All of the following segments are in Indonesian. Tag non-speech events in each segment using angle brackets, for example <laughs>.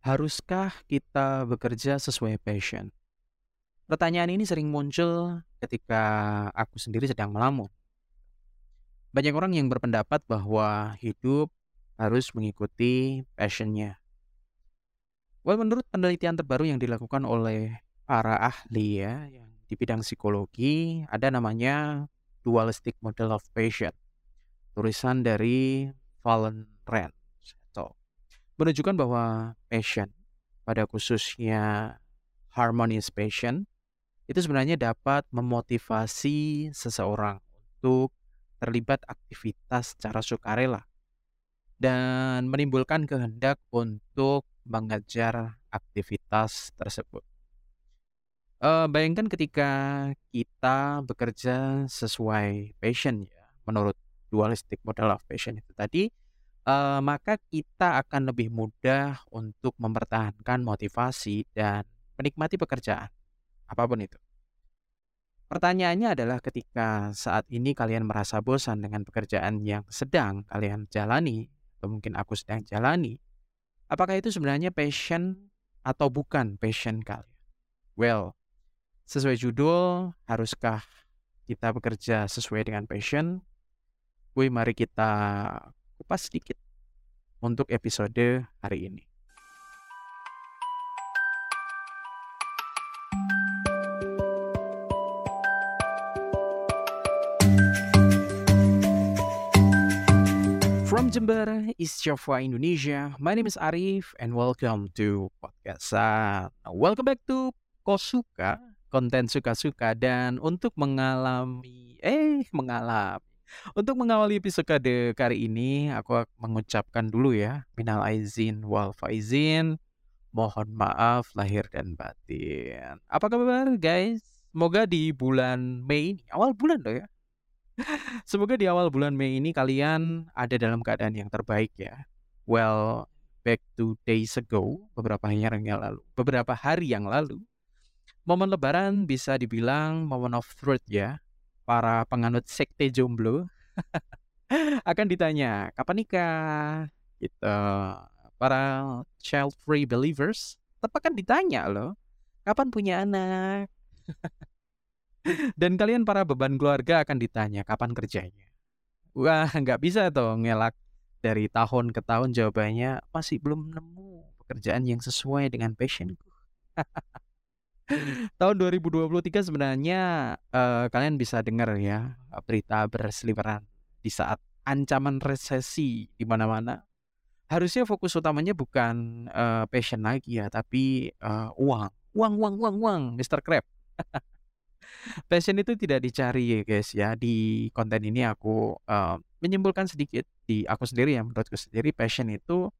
Haruskah kita bekerja sesuai passion? Pertanyaan ini sering muncul ketika aku sendiri sedang melamun. Banyak orang yang berpendapat bahwa hidup harus mengikuti passionnya. Well, menurut penelitian terbaru yang dilakukan oleh para ahli ya, yang di bidang psikologi, ada namanya dualistic model of passion. Tulisan dari Valen Rand menunjukkan bahwa passion, pada khususnya harmonious passion, itu sebenarnya dapat memotivasi seseorang untuk terlibat aktivitas secara sukarela dan menimbulkan kehendak untuk mengejar aktivitas tersebut. Uh, bayangkan ketika kita bekerja sesuai passion ya, menurut dualistic model of passion itu tadi, uh, maka kita akan lebih mudah untuk mempertahankan motivasi dan menikmati pekerjaan, apa pun itu. Pertanyaannya adalah ketika saat ini kalian merasa bosan dengan pekerjaan yang sedang kalian jalani, atau mungkin aku sedang jalani, apakah itu sebenarnya passion atau bukan passion kalian? Well, sesuai judul, haruskah kita bekerja sesuai dengan passion? Wih, mari kita kupas sedikit untuk episode hari ini. From Jember, East Java, Indonesia, my name is Arif and welcome to podcast. welcome back to Kosuka, konten suka-suka dan untuk mengalami eh mengalami untuk mengawali episode kali ini, aku mengucapkan dulu ya, minal aizin wal faizin, mohon maaf lahir dan batin. Apa kabar guys? Semoga di bulan Mei ini, awal bulan loh ya. <laughs> Semoga di awal bulan Mei ini kalian ada dalam keadaan yang terbaik ya. Well, back to days ago, beberapa hari yang lalu, beberapa hari yang lalu, momen lebaran bisa dibilang momen of truth ya para penganut sekte jomblo <laughs> akan ditanya kapan nikah? Gitu. Para child free believers tetap akan ditanya loh kapan punya anak? <laughs> Dan kalian para beban keluarga akan ditanya kapan kerjanya? Wah nggak bisa tuh ngelak dari tahun ke tahun jawabannya masih belum nemu pekerjaan yang sesuai dengan passionku <laughs> tahun 2023 sebenarnya uh, kalian bisa dengar ya berita berseliweran di saat ancaman resesi di mana-mana. Harusnya fokus utamanya bukan uh, passion lagi ya, tapi uh, uang. Uang, uang, uang, uang, Mr. Crab. <laughs> passion itu tidak dicari ya guys ya. Di konten ini aku uh, menyimpulkan sedikit di aku sendiri ya, menurutku sendiri passion itu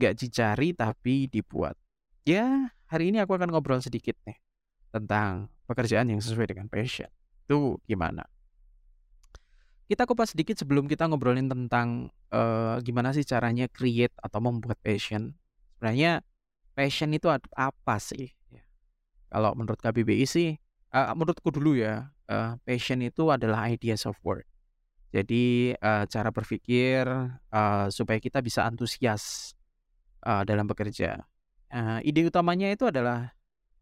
gak dicari tapi dibuat. Ya, hari ini aku akan ngobrol sedikit nih tentang pekerjaan yang sesuai dengan passion. Itu gimana? Kita kupas sedikit sebelum kita ngobrolin tentang uh, gimana sih caranya create atau membuat passion. Sebenarnya passion itu apa sih? Ya. Kalau menurut KBBI sih, uh, menurutku dulu ya, uh, passion itu adalah ideas of work. Jadi uh, cara berpikir uh, supaya kita bisa antusias uh, dalam bekerja. Uh, ide utamanya itu adalah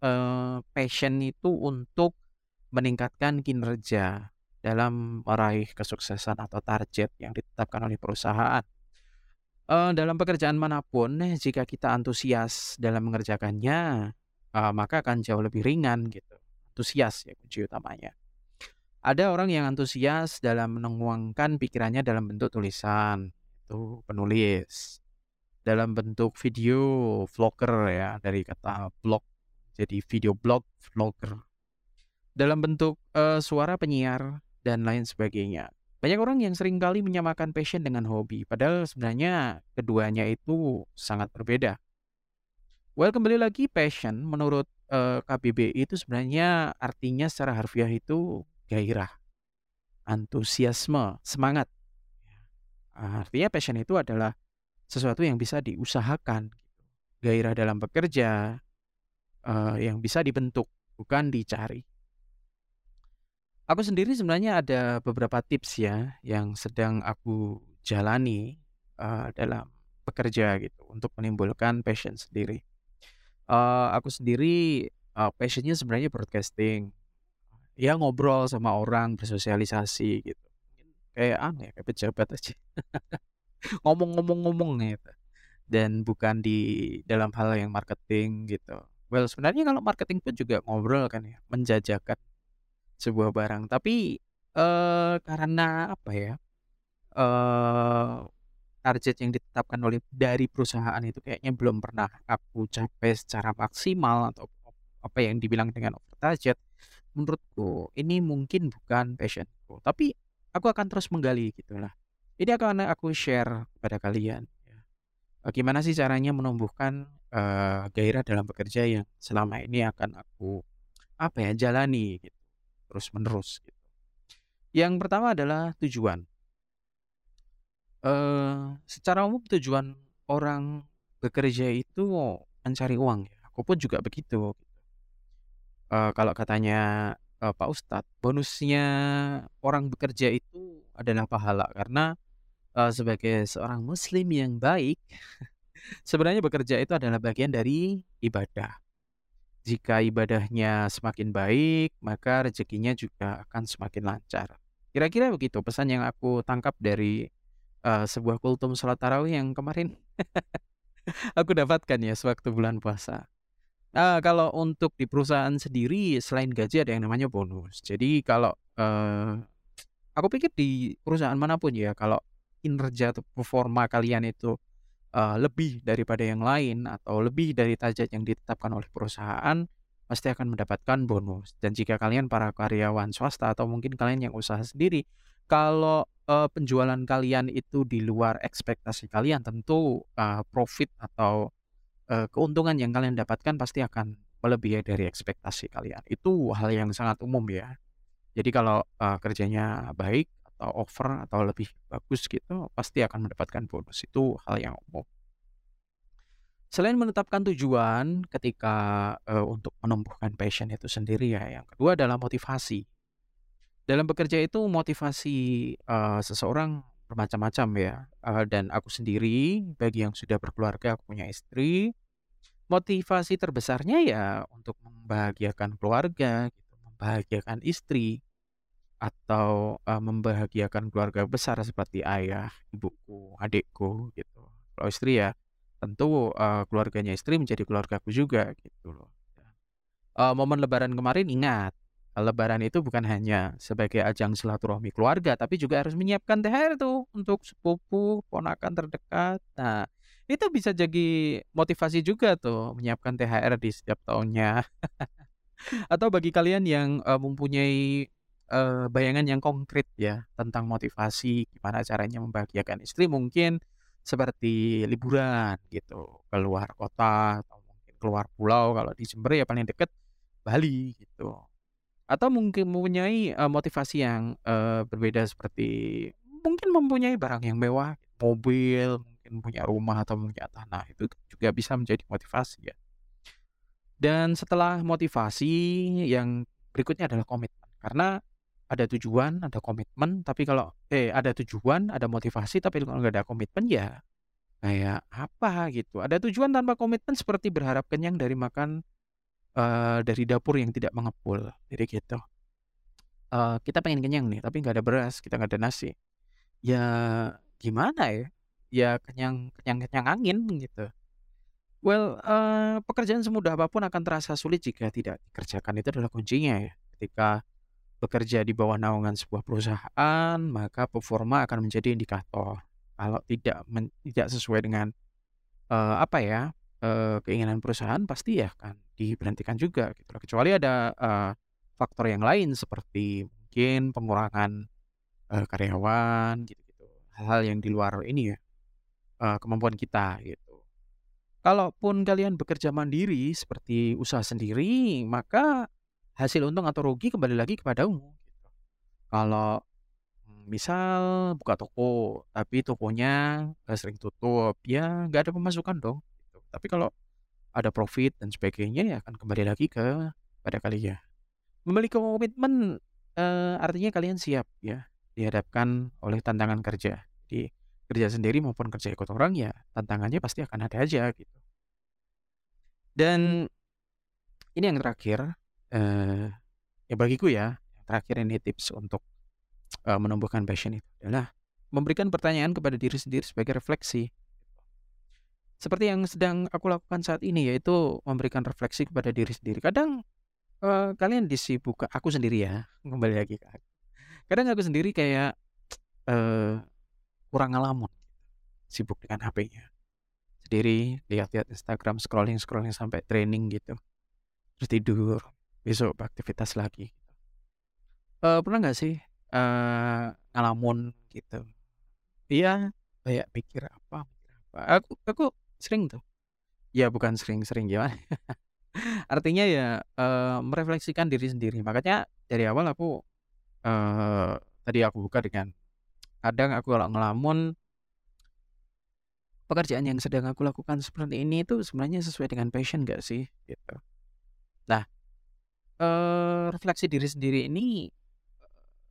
uh, passion itu untuk meningkatkan kinerja dalam meraih kesuksesan atau target yang ditetapkan oleh perusahaan. Uh, dalam pekerjaan mana pun, jika kita antusias dalam mengerjakannya, maka akan jauh lebih ringan gitu. Antusias ya kunci utamanya. Ada orang yang antusias dalam menuangkan pikirannya dalam bentuk tulisan, itu penulis. Dalam bentuk video, vlogger ya, dari kata blog jadi video blog, vlogger. Dalam bentuk uh, suara penyiar dan lain sebagainya. Banyak orang yang sering kali menyamakan passion dengan hobi, padahal sebenarnya keduanya itu sangat berbeda. Well, kembali lagi passion menurut uh, eh, KBBI itu sebenarnya artinya secara harfiah itu gairah, antusiasme, semangat. Artinya passion itu adalah sesuatu yang bisa diusahakan. Gairah dalam bekerja, uh, yang bisa dibentuk, bukan dicari. Aku sendiri sebenarnya ada beberapa tips ya yang sedang aku jalani uh, dalam bekerja gitu untuk menimbulkan passion sendiri. Eee, aku sendiri, eee, passion-nya sebenarnya broadcasting. Ya ngobrol sama orang, bersosialisasi gitu. Kayak apa ya, kayak pejabat aja. Ngomong ngomong ngomong gitu. Dan bukan di dalam hal yang marketing gitu. Well, sebenarnya kalau marketing pun juga ngobrol kan ya, menjajakan sebuah barang. Tapi, eee, karena apa ya, eee, target yang ditetapkan oleh dari perusahaan itu kayaknya belum pernah aku capai secara maksimal atau apa yang dibilang dengan over target, menurutku ini mungkin bukan passion-ku. Tapi aku akan terus menggali gitulah. Ini akan aku share kepada kalian ya. Eee, gimana sih caranya menumbuhkan, eee, gairah dalam bekerja yang selama ini akan aku, apa ya, jalani gitu, terus-menerus gitu. Yang pertama adalah tujuan. Eee, secara umum tujuan orang bekerja itu mencari uang ya, aku pun juga begitu. Eee, kalau katanya, eee, Pak Ustadz, bonusnya orang bekerja itu adalah pahala karena, eee, sebagai seorang muslim yang baik, <laughs> sebenarnya bekerja itu adalah bagian dari ibadah. Jika ibadahnya semakin baik, maka rezekinya juga akan semakin lancar. Kira-kira begitu pesan yang aku tangkap dari, eee, sebuah kultum salat tarawih yang kemarin <laughs> aku dapatkan ya sewaktu bulan puasa. Eee, kalau untuk di perusahaan sendiri selain gaji ada yang namanya bonus. Jadi kalau, eee, aku pikir di perusahaan mana pun ya, kalau kinerja atau performa kalian itu, eee, lebih daripada yang lain atau lebih dari target yang ditetapkan oleh perusahaan, pasti akan mendapatkan bonus. Dan jika kalian para karyawan swasta atau mungkin kalian yang usaha sendiri, kalau, eee, penjualan kalian itu di luar ekspektasi kalian, tentu, eee, profit atau, eee, keuntungan yang kalian dapatkan pasti akan melebihi dari ekspektasi kalian. Itu hal yang sangat umum ya. Jadi kalau, eee, kerjanya baik atau over atau lebih bagus gitu, pasti akan mendapatkan bonus, itu hal yang umum. Selain menetapkan tujuan ketika, eee, untuk menumbuhkan passion itu sendiri ya, yang kedua adalah motivasi. Dalam bekerja itu motivasi, eee, seseorang bermacam-macam ya, eee, dan aku sendiri bagi yang sudah berkeluarga, aku punya istri, motivasi terbesarnya ya untuk membahagiakan keluarga gitu, membahagiakan istri, atau, eee, membahagiakan keluarga besar seperti ayah, ibuku, adikku gitu. Kalau istri ya tentu, eee, keluarganya istri menjadi keluargaku juga gitu loh. Eee, momen lebaran kemarin ingat, lebaran itu bukan hanya sebagai ajang silaturahmi keluarga, tapi juga harus menyiapkan THR tuh untuk sepupu, ponakan terdekat. Nah, itu bisa jadi motivasi juga tuh menyiapkan THR di setiap tahunnya. <laughs> Atau bagi kalian yang, eee, mempunyai, eee, bayangan yang konkret ya tentang motivasi, gimana caranya membahagiakan istri, mungkin seperti liburan gitu, keluar kota atau mungkin keluar pulau, kalau di Jember ya paling dekat Bali gitu. Atau mungkin mempunyai, eee, motivasi yang, eee, berbeda seperti mungkin mempunyai barang yang mewah, mobil, mungkin punya rumah atau punya tanah, itu juga bisa menjadi motivasi ya. Dan setelah motivasi, yang berikutnya adalah komitmen. Karena ada tujuan, ada komitmen, tapi kalau eh, ada tujuan, ada motivasi, tapi kalau nggak ada komitmen ya kayak apa gitu. Ada tujuan tanpa komitmen seperti berharap kenyang dari makan, eee, dari dapur yang tidak mengepul, jadi gitu. Eee, kita pengen kenyang nih, tapi nggak ada beras, kita nggak ada nasi. Ya gimana ya, ya kenyang kenyang-kenyang angin gitu. Well, eee, pekerjaan semudah apa pun akan terasa sulit jika tidak dikerjakan, itu adalah kuncinya ya. Ketika bekerja di bawah naungan sebuah perusahaan, maka performa akan menjadi indikator. Kalau tidak men tidak sesuai dengan, eee, apa ya, eee, keinginan perusahaan pasti ya akan diberhentikan juga gitu. Kecuali ada, eee, faktor yang lain seperti mungkin pengurangan, eee, karyawan gitu-gitu. Hal-hal yang di luar ini ya, eee, kemampuan kita gitu. Kalaupun kalian bekerja mandiri seperti usaha sendiri, maka hasil untung atau rugi kembali lagi kepadamu gitu. Kalau, mmm, misal buka toko, tapi tokonya, sering tutup, ya nggak ada pemasukan dong gitu. Tapi kalau ada profit dan sebagainya ya akan kembali lagi kepada kalian. Memiliki komitmen, eee, artinya kalian siap ya dihadapkan oleh tantangan kerja. Jadi kerja sendiri maupun kerja ikut orang ya tantangannya pasti akan ada aja gitu. Dan ini yang terakhir, eee, ya bagiku ya, terakhir ini tips untuk, eee, menumbuhkan passion itu adalah memberikan pertanyaan kepada diri sendiri sebagai refleksi. Seperti yang sedang aku lakukan saat ini, yaitu memberikan refleksi kepada diri sendiri. Kadang, eee, kalian disibuk aku sendiri ya, <laughs> kembali lagi ke aku. Kadang aku sendiri kayak, eee, kurang ngelamun, sibuk dengan HP-nya. Sendiri, lihat-lihat Instagram, scrolling-scrolling sampai training gitu. Terus tidur, besok beraktivitas lagi. Eee, pernah nggak sih, eee, ngelamun gitu? Iya, kayak mikir apa apa, aku aku sering tuh. Ya bukan sering-sering gimana, <laughs> artinya ya, eee, merefleksikan diri sendiri. Makanya dari awal aku, eee, tadi aku buka dengan kadang aku kalau ngelamun pekerjaan yang sedang aku lakukan seperti ini itu sebenarnya sesuai dengan passion nggak sih? Gitu. Nah, refleksi diri sendiri ini,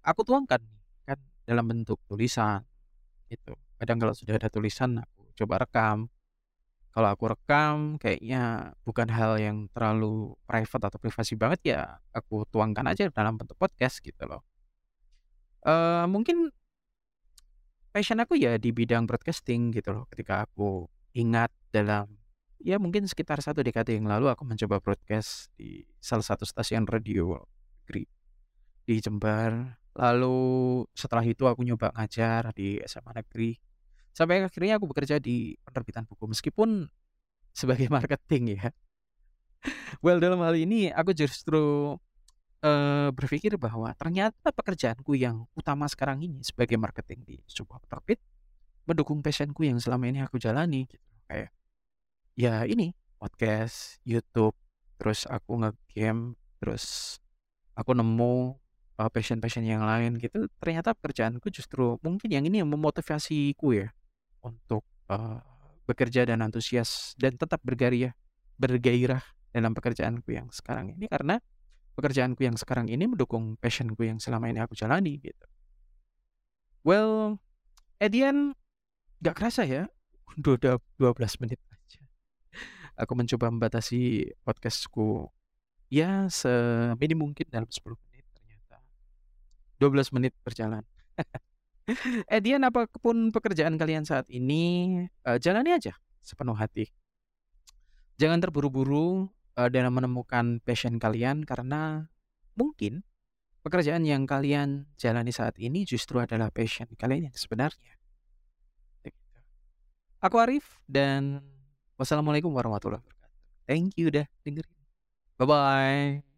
aku tuangkan kan dalam bentuk tulisan, gitu. Kadang kalau sudah ada tulisan aku coba rekam. Kalau aku rekam kayaknya bukan hal yang terlalu private atau privasi banget, ya aku tuangkan aja dalam bentuk podcast gitu loh. Eee, mungkin passion aku ya di bidang broadcasting gitu loh. Ketika aku ingat dalam ya mungkin sekitar satu dekade yang lalu aku mencoba broadcast di salah satu stasiun radio negeri di Jember. Lalu setelah itu aku nyoba ngajar di SMA negeri. Sampai akhirnya aku bekerja di penerbitan buku meskipun sebagai <laughs> marketing ya. Well, dalam hal ini aku justru, eee, berpikir bahwa ternyata pekerjaanku yang utama sekarang ini sebagai marketing di sebuah penerbit, mendukung passion-ku yang selama ini aku jalani gitu. Kayak, ya ini, podcast, YouTube, terus aku nge-game, terus aku nemu, eee, passion-passion yang lain gitu. Ternyata pekerjaanku justru mungkin yang ini yang memotivasiku ya untuk, eee, bekerja dan antusias dan tetap bergairah bergairah dalam pekerjaanku yang sekarang ini karena pekerjaanku yang sekarang ini mendukung passion-ku yang selama ini aku jalani gitu. Well, end nggak kerasa ya, udah 12 menit. Aku mencoba membatasi podcast-ku ya seminim mungkin dalam 10 menit, ternyata 12 menit berjalan. <laughs> The end apa pun pekerjaan kalian saat ini, eee, jalani aja sepenuh hati. Jangan terburu-buru, eee, dalam menemukan passion kalian karena mungkin pekerjaan yang kalian jalani saat ini justru adalah passion kalian yang sebenarnya. Begitu. Aku Arif dan wassalamualaikum warahmatullahi wabarakatuh. Thank you udah dengerin. Bye-bye.